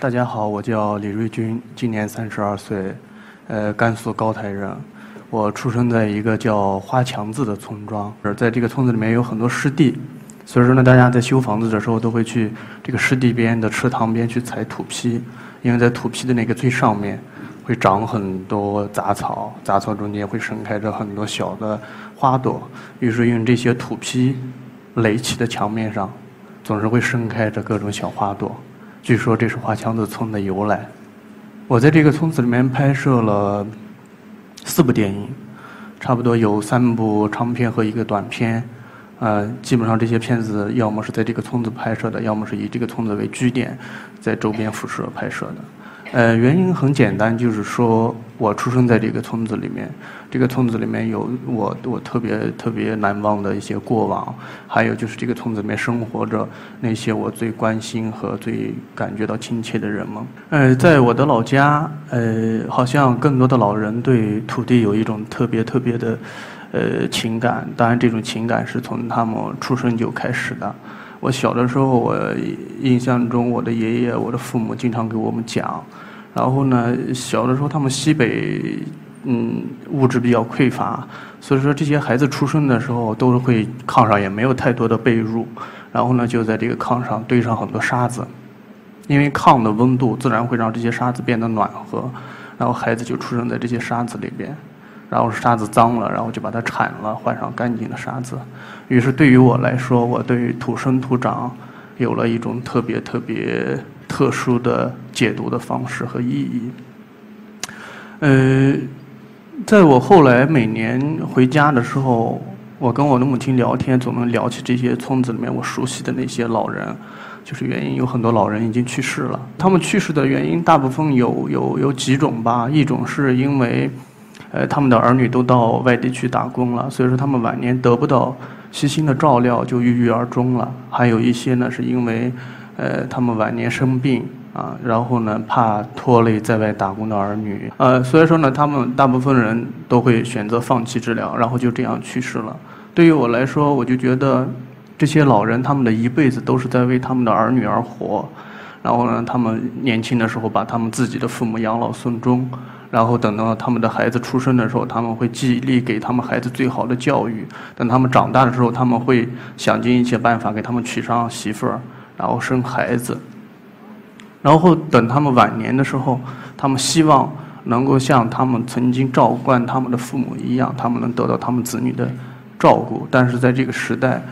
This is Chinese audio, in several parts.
大家好，我叫李瑞军，今年三十二岁，呃，甘肃高台人。我出生在一个叫花墙子的村庄，而在这个村子里面有很多湿地，所以说呢，大家在修房子的时候都会去这个湿地边的池塘边去采土坯，因为在土坯的那个最上面会长很多杂草，杂草中间会盛开着很多小的花朵，于是用这些土坯垒起的墙面上，总是会盛开着各种小花朵。据说这是花墙子村的由来。我在这个村子里面拍摄了。四部电影，差不多有三部长片和一个短片，呃，基本上这些片子要么是在这个村子拍摄的，要么是以这个村子为据点，在周边辐射拍摄的。呃，原因很简单，就是说我出生在这个村子里面，这个村子里面有我我特别特别难忘的一些过往，还有就是这个村子里面生活着那些我最关心和最感觉到亲切的人们。呃，在我的老家，呃，好像更多的老人对土地有一种特别特别的呃情感，当然这种情感是从他们出生就开始的。我小的时候，我印象中，我的爷爷、我的父母经常给我们讲。然后呢，小的时候他们西北，嗯，物质比较匮乏，所以说这些孩子出生的时候都会炕上也没有太多的被褥，然后呢就在这个炕上堆上很多沙子，因为炕的温度自然会让这些沙子变得暖和，然后孩子就出生在这些沙子里边。然后沙子脏了，然后就把它铲了，换上干净的沙子。于是对于我来说，我对于土生土长有了一种特别特别特殊的解读的方式和意义。呃，在我后来每年回家的时候，我跟我的母亲聊天，总能聊起这些村子里面我熟悉的那些老人。就是原因有很多老人已经去世了，他们去世的原因大部分有有有几种吧，一种是因为。呃，他们的儿女都到外地去打工了，所以说他们晚年得不到悉心的照料，就郁郁而终了。还有一些呢，是因为，呃，他们晚年生病啊，然后呢，怕拖累在外打工的儿女，呃，所以说呢，他们大部分人都会选择放弃治疗，然后就这样去世了。对于我来说，我就觉得这些老人他们的一辈子都是在为他们的儿女而活，然后呢，他们年轻的时候把他们自己的父母养老送终。然后等到他们的孩子出生的时候，他们会尽力给他们孩子最好的教育。等他们长大的时候，他们会想尽一切办法给他们娶上媳妇儿，然后生孩子。然后等他们晚年的时候，他们希望能够像他们曾经照惯他们的父母一样，他们能得到他们子女的照顾。但是在这个时代。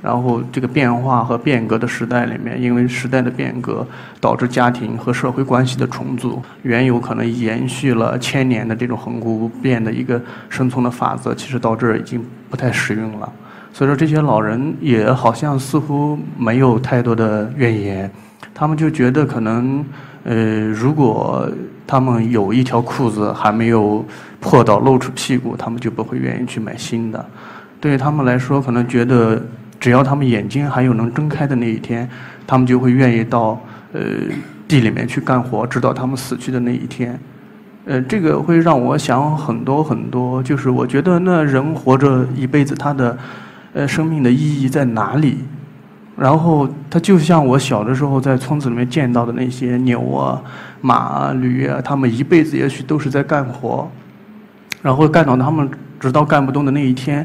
然后，这个变化和变革的时代里面，因为时代的变革，导致家庭和社会关系的重组，原有可能延续了千年的这种恒古不变的一个生存的法则，其实到这儿已经不太适用了。所以说，这些老人也好像似乎没有太多的怨言，他们就觉得可能，呃，如果他们有一条裤子还没有破到露出屁股，他们就不会愿意去买新的。对于他们来说，可能觉得。只要他们眼睛还有能睁开的那一天，他们就会愿意到呃地里面去干活，直到他们死去的那一天。呃，这个会让我想很多很多，就是我觉得那人活着一辈子，他的呃生命的意义在哪里？然后他就像我小的时候在村子里面见到的那些牛啊、马啊、驴啊，他们一辈子也许都是在干活，然后干到他们直到干不动的那一天，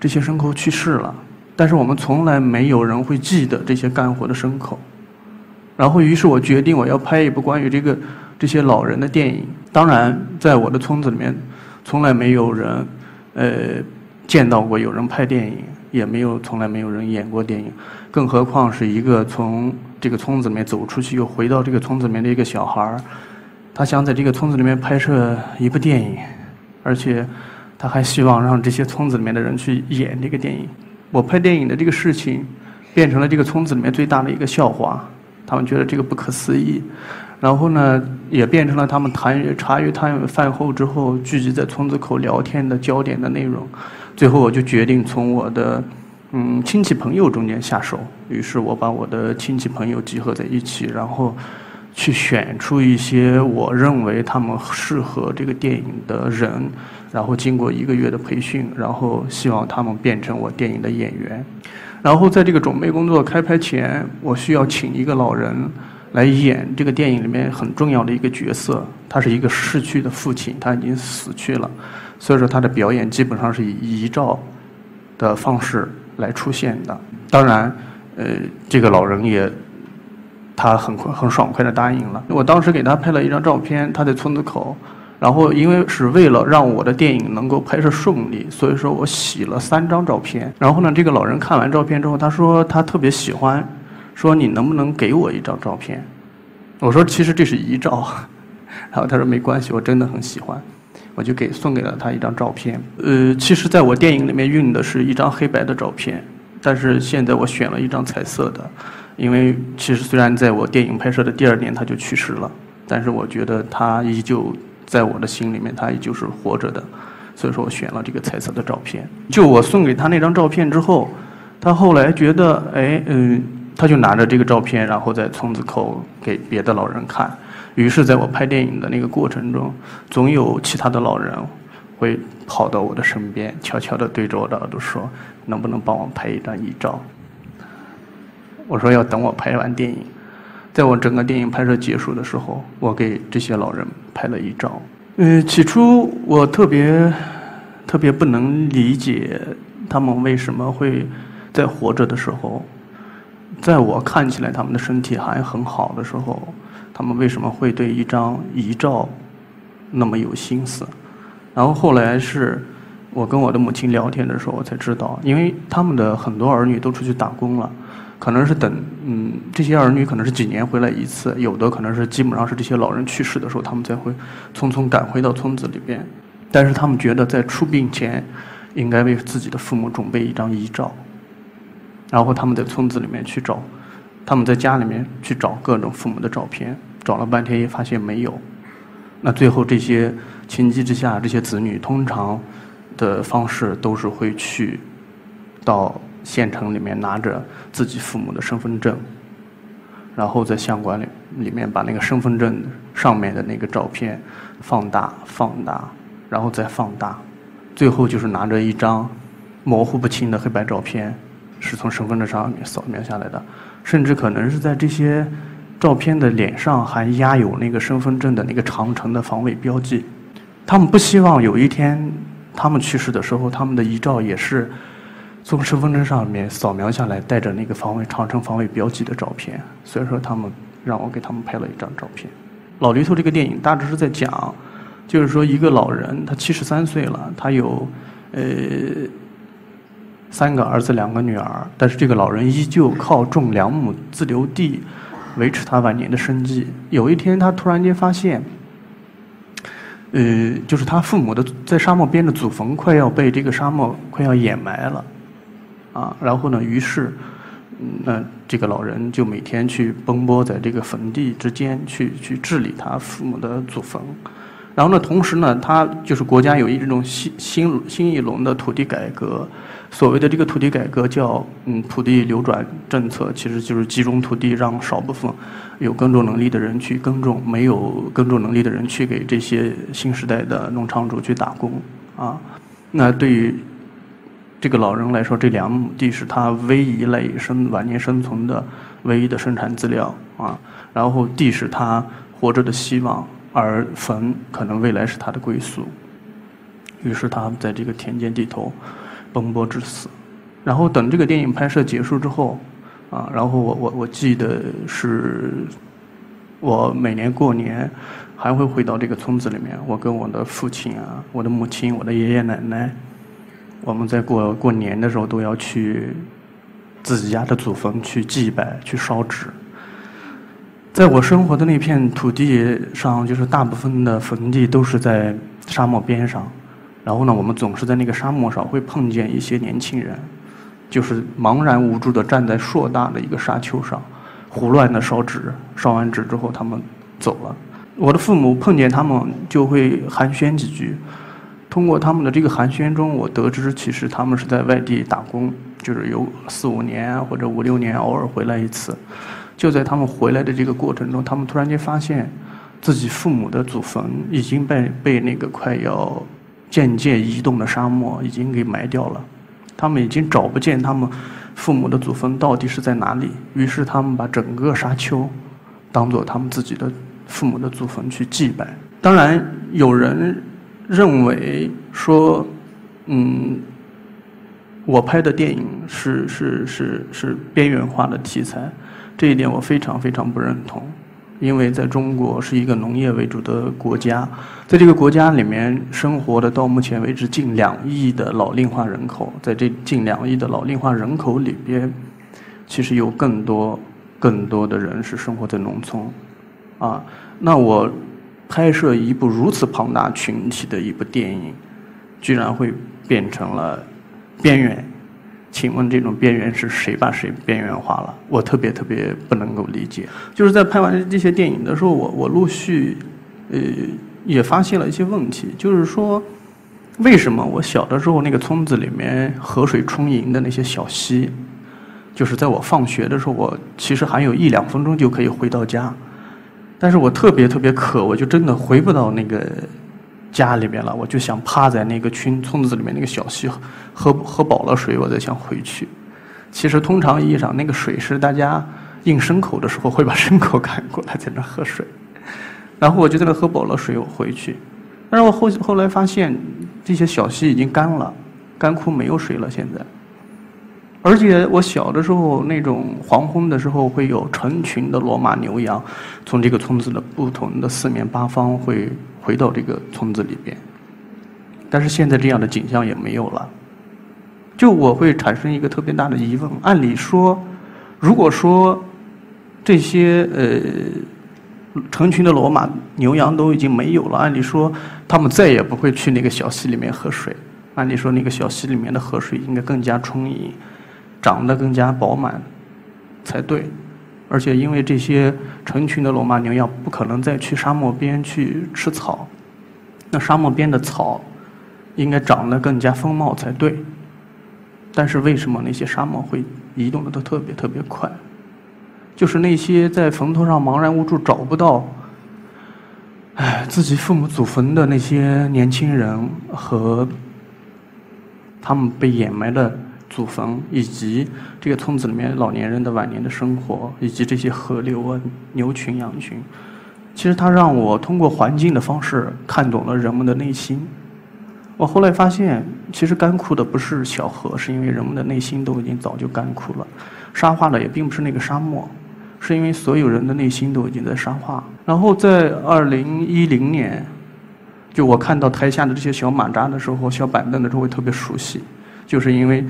这些牲口去世了。但是我们从来没有人会记得这些干活的牲口，然后于是我决定我要拍一部关于这个这些老人的电影。当然，在我的村子里面，从来没有人呃见到过有人拍电影，也没有从来没有人演过电影，更何况是一个从这个村子里面走出去又回到这个村子里面的一个小孩儿，他想在这个村子里面拍摄一部电影，而且他还希望让这些村子里面的人去演这个电影。我拍电影的这个事情，变成了这个村子里面最大的一个笑话，他们觉得这个不可思议，然后呢，也变成了他们谈茶余谈饭后之后聚集在村子口聊天的焦点的内容。最后，我就决定从我的嗯亲戚朋友中间下手，于是我把我的亲戚朋友集合在一起，然后去选出一些我认为他们适合这个电影的人。然后经过一个月的培训，然后希望他们变成我电影的演员。然后在这个准备工作开拍前，我需要请一个老人来演这个电影里面很重要的一个角色。他是一个逝去的父亲，他已经死去了，所以说他的表演基本上是以遗照的方式来出现的。当然，呃，这个老人也他很快很爽快的答应了。我当时给他拍了一张照片，他在村子口。然后，因为是为了让我的电影能够拍摄顺利，所以说我洗了三张照片。然后呢，这个老人看完照片之后，他说他特别喜欢，说你能不能给我一张照片？我说其实这是遗照。然后他说没关系，我真的很喜欢，我就给送给了他一张照片。呃，其实在我电影里面用的是一张黑白的照片，但是现在我选了一张彩色的，因为其实虽然在我电影拍摄的第二年他就去世了，但是我觉得他依旧。在我的心里面，他依旧是活着的，所以说我选了这个彩色的照片。就我送给他那张照片之后，他后来觉得，哎，嗯，他就拿着这个照片，然后在村子口给别的老人看。于是，在我拍电影的那个过程中，总有其他的老人会跑到我的身边，悄悄地对着我的耳朵说：“能不能帮我拍一张遗照？”我说：“要等我拍完电影。”在我整个电影拍摄结束的时候，我给这些老人拍了一照。呃，起初我特别特别不能理解他们为什么会在活着的时候，在我看起来他们的身体还很好的时候，他们为什么会对一张遗照那么有心思？然后后来是我跟我的母亲聊天的时候，我才知道，因为他们的很多儿女都出去打工了。可能是等，嗯，这些儿女可能是几年回来一次，有的可能是基本上是这些老人去世的时候，他们才会匆匆赶回到村子里边。但是他们觉得在出殡前，应该为自己的父母准备一张遗照。然后他们在村子里面去找，他们在家里面去找各种父母的照片，找了半天也发现没有。那最后这些情急之下，这些子女通常的方式都是会去到。县城里面拿着自己父母的身份证，然后在相馆里里面把那个身份证上面的那个照片放大、放大，然后再放大，最后就是拿着一张模糊不清的黑白照片，是从身份证上面扫描下来的，甚至可能是在这些照片的脸上还压有那个身份证的那个长城的防伪标记。他们不希望有一天他们去世的时候，他们的遗照也是。从身份证上面扫描下来，带着那个防伪长城防伪标记的照片，所以说他们让我给他们拍了一张照片。老驴头这个电影大致是在讲，就是说一个老人他七十三岁了，他有呃三个儿子两个女儿，但是这个老人依旧靠种两亩自留地维持他晚年的生计。有一天他突然间发现，呃，就是他父母的在沙漠边的祖坟快要被这个沙漠快要掩埋了。啊，然后呢？于是，那这个老人就每天去奔波在这个坟地之间，去去治理他父母的祖坟。然后呢，同时呢，他就是国家有一种新新新一轮的土地改革。所谓的这个土地改革叫嗯土地流转政策，其实就是集中土地，让少部分有耕种能力的人去耕种，没有耕种能力的人去给这些新时代的农场主去打工。啊，那对于。这个老人来说，这两亩地是他唯一类生晚年生存的唯一的生产资料啊。然后地是他活着的希望，而坟可能未来是他的归宿。于是他在这个田间地头奔波至死。然后等这个电影拍摄结束之后，啊，然后我我我记得是，我每年过年还会回到这个村子里面，我跟我的父亲啊，我的母亲，我的爷爷奶奶。我们在过过年的时候都要去自己家的祖坟去祭拜、去烧纸。在我生活的那片土地上，就是大部分的坟地都是在沙漠边上。然后呢，我们总是在那个沙漠上会碰见一些年轻人，就是茫然无助的站在硕大的一个沙丘上，胡乱的烧纸。烧完纸之后，他们走了。我的父母碰见他们就会寒暄几句。通过他们的这个寒暄中，我得知其实他们是在外地打工，就是有四五年或者五六年偶尔回来一次。就在他们回来的这个过程中，他们突然间发现自己父母的祖坟已经被被那个快要渐渐移动的沙漠已经给埋掉了。他们已经找不见他们父母的祖坟到底是在哪里。于是他们把整个沙丘当做他们自己的父母的祖坟去祭拜。当然，有人认为说，嗯，我拍的电影是是是是边缘化的题材，这一点我非常非常不认同。因为在中国是一个农业为主的国家，在这个国家里面生活的到目前为止近两亿的老龄化人口，在这近两亿的老龄化人口里边，其实有更多更多的人是生活在农村，啊，那我拍摄一部如此庞大群体的一部电影，居然会变成了边缘。请问这种边缘是谁把谁边缘化了？我特别特别不能够理解。就是在拍完这些电影的时候，我我陆续，呃，也发现了一些问题。就是说，为什么我小的时候那个村子里面河水充盈的那些小溪，就是在我放学的时候，我其实还有一两分钟就可以回到家，但是我特别特别渴，我就真的回不到那个。家里边了，我就想趴在那个村村子里面那个小溪喝喝饱了水，我再想回去。其实通常意义上，那个水是大家应牲口的时候会把牲口赶过来在那喝水，然后我就在那喝饱了水，我回去。但是我后后来发现，这些小溪已经干了，干枯没有水了。现在，而且我小的时候那种黄昏的时候，会有成群的骡马牛羊从这个村子的不同的四面八方会。回到这个村子里边，但是现在这样的景象也没有了。就我会产生一个特别大的疑问：按理说，如果说这些呃成群的骡马牛羊都已经没有了，按理说他们再也不会去那个小溪里面喝水。按理说，那个小溪里面的河水应该更加充盈，长得更加饱满才对。而且，因为这些成群的罗马牛羊不可能再去沙漠边去吃草，那沙漠边的草应该长得更加丰茂才对。但是，为什么那些沙漠会移动的都特别特别快？就是那些在坟头上茫然无助找不到，哎，自己父母祖坟的那些年轻人和他们被掩埋的。祖坟以及这个村子里面老年人的晚年的生活，以及这些河流啊、牛群、羊群，其实它让我通过环境的方式看懂了人们的内心。我后来发现，其实干枯的不是小河，是因为人们的内心都已经早就干枯了；沙化的也并不是那个沙漠，是因为所有人的内心都已经在沙化。然后在二零一零年，就我看到台下的这些小马扎的时候、小板凳的时候，会特别熟悉，就是因为。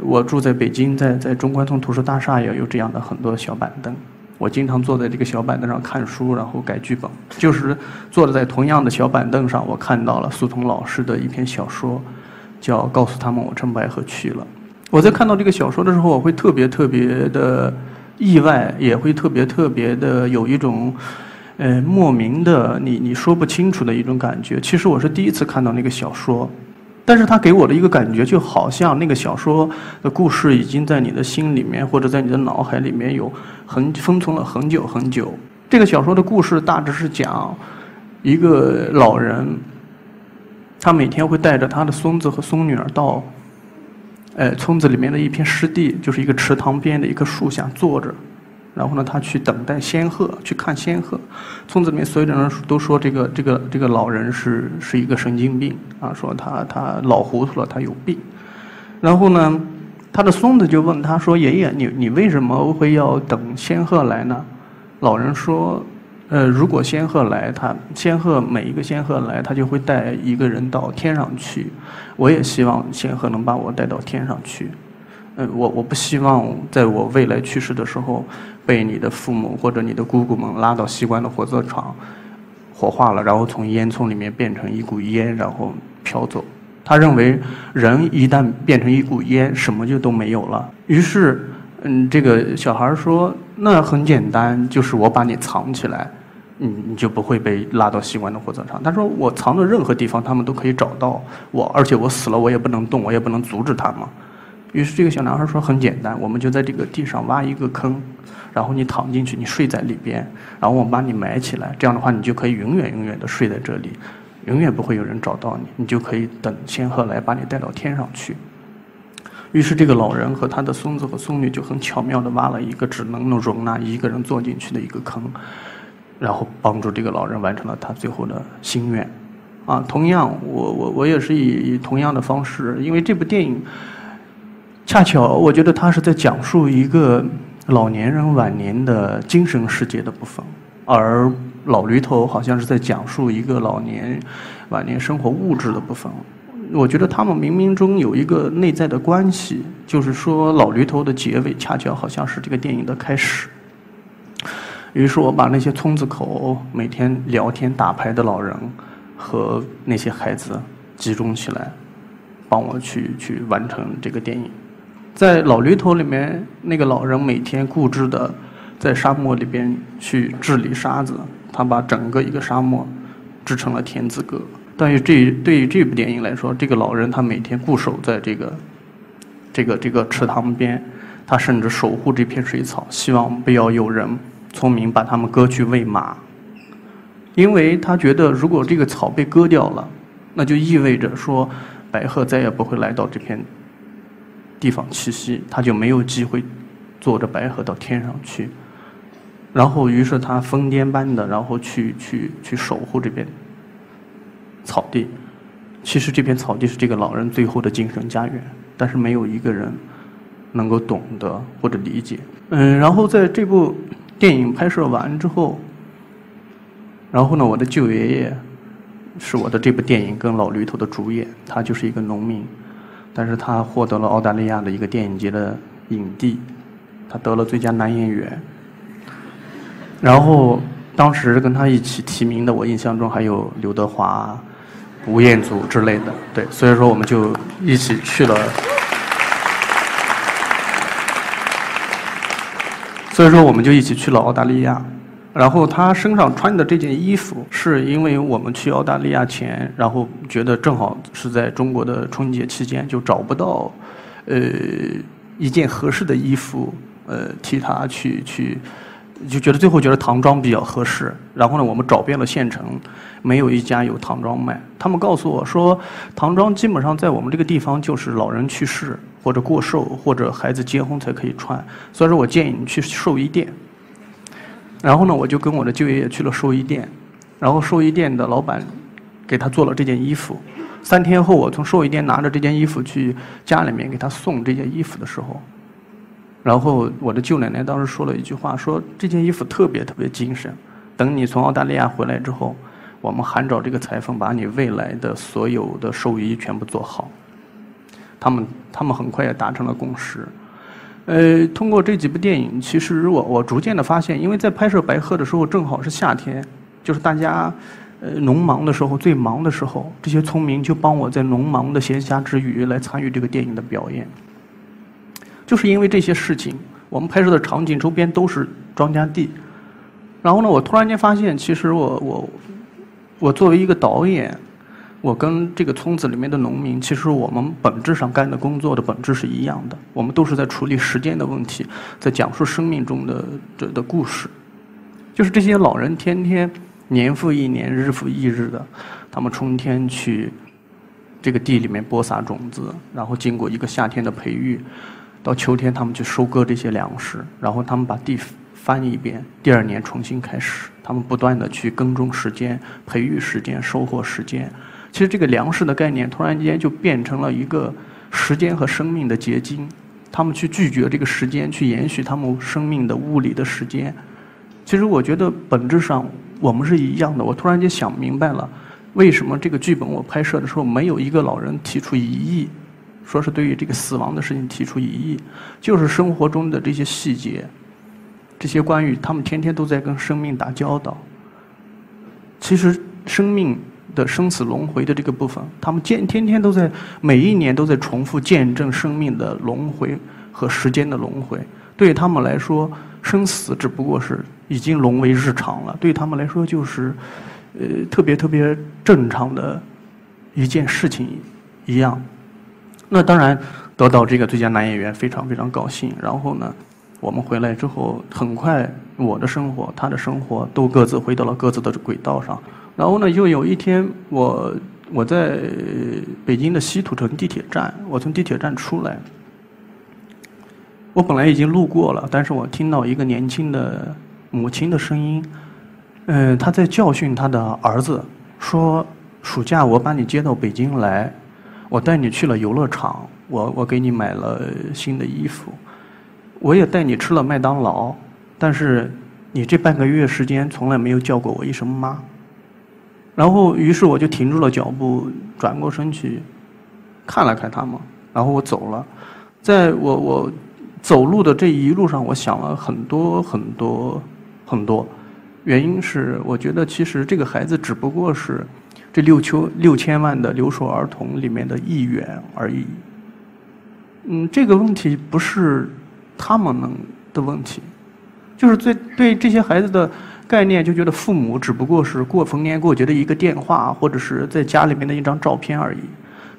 我住在北京，在在中关村图书大厦也有这样的很多小板凳。我经常坐在这个小板凳上看书，然后改剧本。就是坐在同样的小板凳上，我看到了苏童老师的一篇小说，叫《告诉他们我乘白鹤去了》。我在看到这个小说的时候，我会特别特别的意外，也会特别特别的有一种，呃，莫名的你你说不清楚的一种感觉。其实我是第一次看到那个小说。但是他给我的一个感觉，就好像那个小说的故事已经在你的心里面，或者在你的脑海里面有很封存了很久很久。这个小说的故事大致是讲一个老人，他每天会带着他的孙子和孙女儿到，呃，村子里面的一片湿地，就是一个池塘边的一棵树下坐着。然后呢，他去等待仙鹤，去看仙鹤。村子里面所有的人都说这个这个这个老人是是一个神经病啊，说他他老糊涂了，他有病。然后呢，他的孙子就问他说：“爷爷，你你为什么会要等仙鹤来呢？”老人说：“呃，如果仙鹤来，他仙鹤每一个仙鹤来，他就会带一个人到天上去。我也希望仙鹤能把我带到天上去。嗯，我我不希望在我未来去世的时候。”被你的父母或者你的姑姑们拉到西关的火葬场，火化了，然后从烟囱里面变成一股烟，然后飘走。他认为人一旦变成一股烟，什么就都没有了。于是，嗯，这个小孩说：“那很简单，就是我把你藏起来，你你就不会被拉到西关的火葬场。”他说：“我藏的任何地方，他们都可以找到我，而且我死了，我也不能动，我也不能阻止他们。”于是这个小男孩说：“很简单，我们就在这个地上挖一个坑。”然后你躺进去，你睡在里边，然后我们把你埋起来，这样的话你就可以永远永远的睡在这里，永远不会有人找到你，你就可以等仙鹤来把你带到天上去。于是这个老人和他的孙子和孙女就很巧妙地挖了一个只能容纳一个人坐进去的一个坑，然后帮助这个老人完成了他最后的心愿。啊，同样，我我我也是以同样的方式，因为这部电影恰巧我觉得他是在讲述一个老年人晚年的精神世界的部分，而老驴头好像是在讲述一个老年晚年生活物质的部分。我觉得他们冥冥中有一个内在的关系，就是说老驴头的结尾恰巧好像是这个电影的开始。于是我把那些村子口每天聊天打牌的老人和那些孩子集中起来，帮我去去完成这个电影。在老驴头里面，那个老人每天固执的在沙漠里边去治理沙子，他把整个一个沙漠织成了田字格。但是这对于这部电影来说，这个老人他每天固守在这个这个这个池塘边，他甚至守护这片水草，希望不要有人聪明把他们割去喂马，因为他觉得如果这个草被割掉了，那就意味着说白鹤再也不会来到这片地方栖息，他就没有机会坐着白鹤到天上去。然后，于是他疯癫般的，然后去去去守护这边。草地，其实这片草地是这个老人最后的精神家园，但是没有一个人能够懂得或者理解。嗯，然后在这部电影拍摄完之后，然后呢，我的舅爷爷是我的这部电影跟老驴头的主演，他就是一个农民，但是他获得了澳大利亚的一个电影节的影帝，他得了最佳男演员。然后当时跟他一起提名的，我印象中还有刘德华。吴彦祖之类的，对，所以说我们就一起去了。所以说我们就一起去了澳大利亚。然后他身上穿的这件衣服，是因为我们去澳大利亚前，然后觉得正好是在中国的春节期间，就找不到呃一件合适的衣服，呃替他去去。就觉得最后觉得唐装比较合适，然后呢，我们找遍了县城，没有一家有唐装卖。他们告诉我说，唐装基本上在我们这个地方就是老人去世或者过寿或者孩子结婚才可以穿。所以说我建议你去寿衣店。然后呢，我就跟我的舅爷爷去了寿衣店，然后寿衣店的老板给他做了这件衣服。三天后，我从寿衣店拿着这件衣服去家里面给他送这件衣服的时候。然后我的舅奶奶当时说了一句话，说这件衣服特别特别精神，等你从澳大利亚回来之后，我们韩找这个裁缝把你未来的所有的寿衣全部做好。他们他们很快也达成了共识。呃，通过这几部电影，其实我我逐渐的发现，因为在拍摄白鹤的时候正好是夏天，就是大家呃农忙的时候最忙的时候，这些村民就帮我在农忙的闲暇之余来参与这个电影的表演。就是因为这些事情，我们拍摄的场景周边都是庄稼地，然后呢，我突然间发现，其实我我我作为一个导演，我跟这个村子里面的农民，其实我们本质上干的工作的本质是一样的，我们都是在处理时间的问题，在讲述生命中的的的故事。就是这些老人天天年复一年、日复一日的，他们春天去这个地里面播撒种子，然后经过一个夏天的培育。到秋天，他们去收割这些粮食，然后他们把地翻一遍，第二年重新开始。他们不断的去耕种时间、培育时间、收获时间。其实这个粮食的概念突然间就变成了一个时间和生命的结晶。他们去拒绝这个时间，去延续他们生命的物理的时间。其实我觉得本质上我们是一样的。我突然间想明白了，为什么这个剧本我拍摄的时候没有一个老人提出异议。说是对于这个死亡的事情提出异议，就是生活中的这些细节，这些关于他们天天都在跟生命打交道。其实生命的生死轮回的这个部分，他们见天天都在每一年都在重复见证生命的轮回和时间的轮回。对他们来说，生死只不过是已经沦为日常了。对他们来说，就是呃特别特别正常的一件事情一样。那当然得到这个最佳男演员非常非常高兴。然后呢，我们回来之后，很快我的生活、他的生活都各自回到了各自的轨道上。然后呢，又有一天，我我在北京的西土城地铁站，我从地铁站出来，我本来已经路过了，但是我听到一个年轻的母亲的声音，嗯，她在教训她的儿子，说：“暑假我把你接到北京来，我带你去了游乐场，我我给你买了新的衣服，我也带你吃了麦当劳，但是你这半个月时间从来没有叫过我一声妈。”然后，于是我就停住了脚步，转过身去看了看他们，然后我走了。在我我走路的这一路上，我想了很多很多很多。原因是，我觉得其实这个孩子只不过是这六千六千万的留守儿童里面的一员而已。嗯，这个问题不是他们能的问题，就是对对这些孩子的。概念就觉得父母只不过是过逢年过节的一个电话，或者是在家里面的一张照片而已。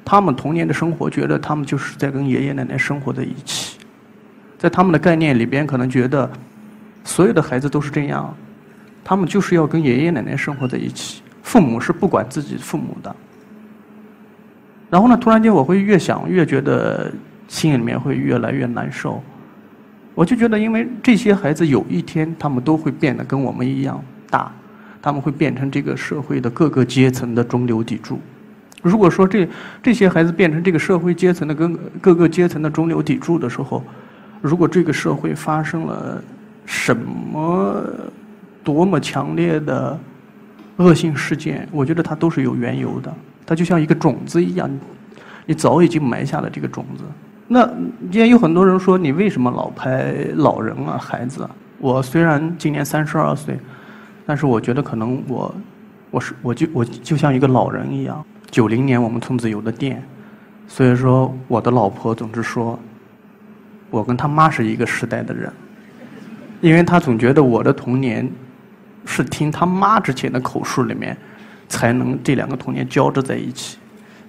他们童年的生活，觉得他们就是在跟爷爷奶奶生活在一起。在他们的概念里边，可能觉得所有的孩子都是这样，他们就是要跟爷爷奶奶生活在一起，父母是不管自己父母的。然后呢，突然间我会越想越觉得心里面会越来越难受。我就觉得，因为这些孩子有一天他们都会变得跟我们一样大，他们会变成这个社会的各个阶层的中流砥柱。如果说这这些孩子变成这个社会阶层的跟各个阶层的中流砥柱的时候，如果这个社会发生了什么多么强烈的恶性事件，我觉得它都是有缘由的。它就像一个种子一样，你早已经埋下了这个种子。那也有很多人说你为什么老拍老人啊孩子？我虽然今年三十二岁，但是我觉得可能我，我是我就我就像一个老人一样。九零年我们村子有的店，所以说我的老婆总是说，我跟他妈是一个时代的人，因为她总觉得我的童年是听他妈之前的口述里面，才能这两个童年交织在一起，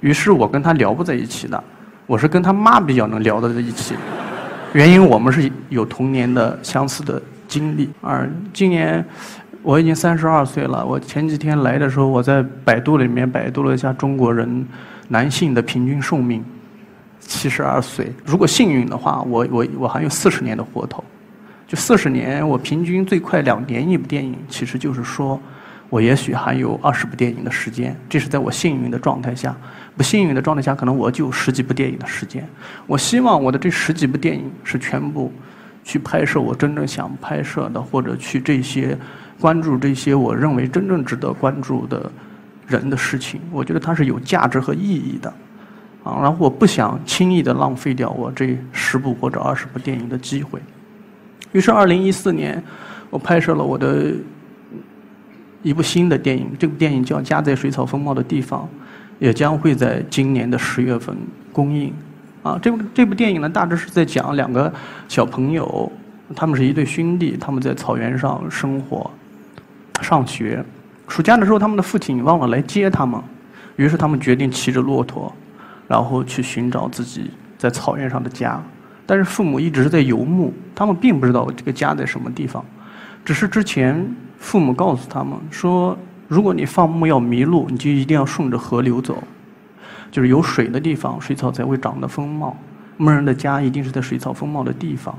于是我跟他聊不在一起的。我是跟他妈比较能聊得在一起，原因我们是有童年的相似的经历。而今年我已经三十二岁了，我前几天来的时候，我在百度里面百度了一下中国人男性的平均寿命，七十二岁。如果幸运的话，我我我还有四十年的活头，就四十年，我平均最快两年一部电影，其实就是说。我也许还有二十部电影的时间，这是在我幸运的状态下；不幸运的状态下，可能我就十几部电影的时间。我希望我的这十几部电影是全部去拍摄我真正想拍摄的，或者去这些关注这些我认为真正值得关注的人的事情。我觉得它是有价值和意义的，啊，然后我不想轻易的浪费掉我这十部或者二十部电影的机会。于是，二零一四年，我拍摄了我的。一部新的电影，这部电影叫《家在水草丰茂的地方》，也将会在今年的十月份公映。啊，这部这部电影呢，大致是在讲两个小朋友，他们是一对兄弟，他们在草原上生活、上学。暑假的时候，他们的父亲忘了来接他们，于是他们决定骑着骆驼，然后去寻找自己在草原上的家。但是父母一直是在游牧，他们并不知道这个家在什么地方，只是之前。父母告诉他们说：“如果你放牧要迷路，你就一定要顺着河流走，就是有水的地方，水草才会长得丰茂。牧人的家一定是在水草丰茂的地方。”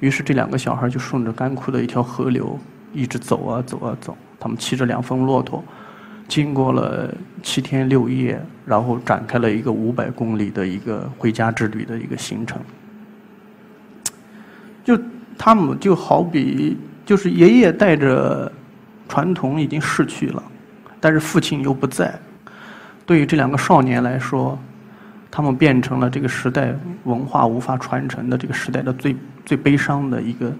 于是这两个小孩就顺着干枯的一条河流一直走啊走啊走。他们骑着两峰骆驼，经过了七天六夜，然后展开了一个五百公里的一个回家之旅的一个行程。就他们就好比。就是爷爷带着传统已经逝去了，但是父亲又不在。对于这两个少年来说，他们变成了这个时代文化无法传承的这个时代的最最悲伤的一个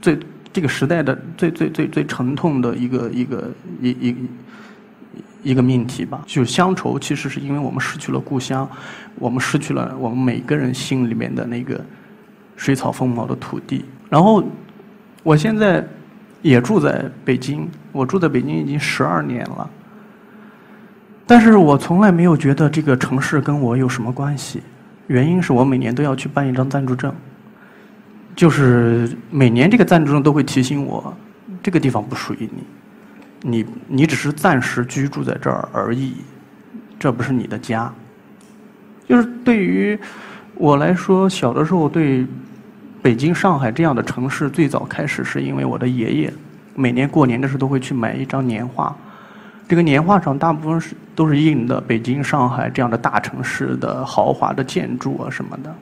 最这个时代的最最最最沉痛的一个一个一一一个命题吧。就乡愁，其实是因为我们失去了故乡，我们失去了我们每个人心里面的那个水草丰茂的土地。然后，我现在也住在北京，我住在北京已经十二年了。但是我从来没有觉得这个城市跟我有什么关系，原因是我每年都要去办一张暂住证，就是每年这个暂住证都会提醒我，这个地方不属于你，你你只是暂时居住在这儿而已，这不是你的家。就是对于。我来说，小的时候对北京、上海这样的城市最早开始，是因为我的爷爷每年过年的时候都会去买一张年画。这个年画上大部分是都是印的北京、上海这样的大城市的豪华的建筑啊什么的。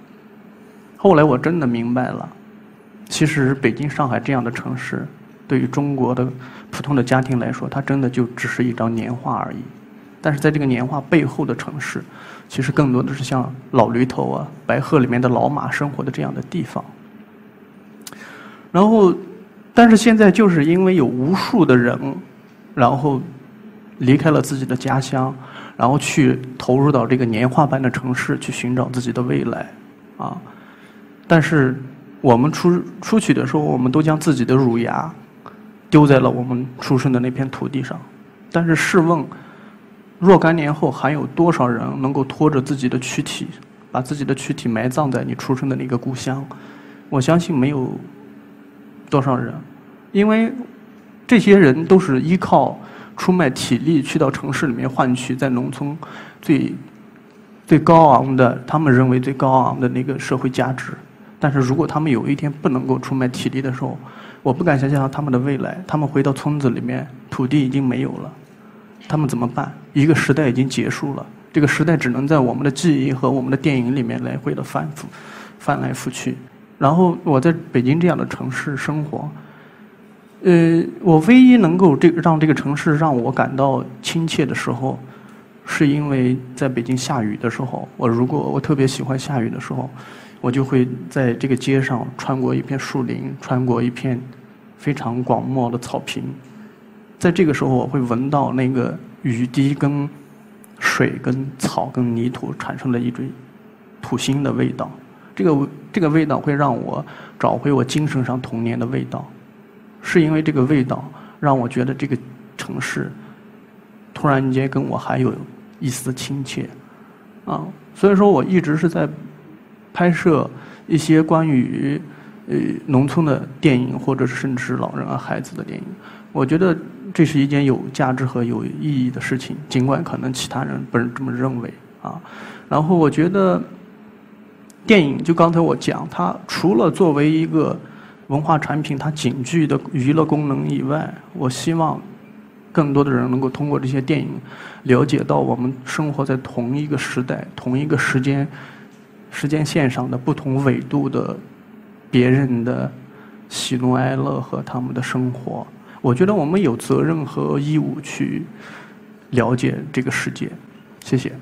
后来我真的明白了，其实北京、上海这样的城市，对于中国的普通的家庭来说，它真的就只是一张年画而已。但是在这个年画背后的城市，其实更多的是像老驴头啊、白鹤里面的老马生活的这样的地方。然后，但是现在就是因为有无数的人，然后。离开了自己的家乡，然后去投入到这个年画般的城市去寻找自己的未来，啊！但是我们出出去的时候，我们都将自己的乳牙丢在了我们出生的那片土地上。但是试问，若干年后还有多少人能够拖着自己的躯体，把自己的躯体埋葬在你出生的那个故乡？我相信没有多少人，因为这些人都是依靠。出卖体力去到城市里面换取在农村最最高昂的他们认为最高昂的那个社会价值，但是如果他们有一天不能够出卖体力的时候，我不敢想象他们的未来。他们回到村子里面，土地已经没有了，他们怎么办？一个时代已经结束了，这个时代只能在我们的记忆和我们的电影里面来回的反复翻来覆去。然后我在北京这样的城市生活。呃，我唯一能够这让这个城市让我感到亲切的时候，是因为在北京下雨的时候，我如果我特别喜欢下雨的时候，我就会在这个街上穿过一片树林，穿过一片非常广袤的草坪，在这个时候我会闻到那个雨滴跟水跟草跟泥土产生的一种土腥的味道，这个这个味道会让我找回我精神上童年的味道。是因为这个味道让我觉得这个城市突然间跟我还有一丝亲切，啊，所以说我一直是在拍摄一些关于呃农村的电影，或者是甚至是老人啊孩子的电影。我觉得这是一件有价值和有意义的事情，尽管可能其他人不是这么认为啊。然后我觉得电影就刚才我讲，它除了作为一个。文化产品它仅具的娱乐功能以外，我希望更多的人能够通过这些电影了解到我们生活在同一个时代、同一个时间时间线上的不同纬度的别人的喜怒哀乐和他们的生活。我觉得我们有责任和义务去了解这个世界。谢谢。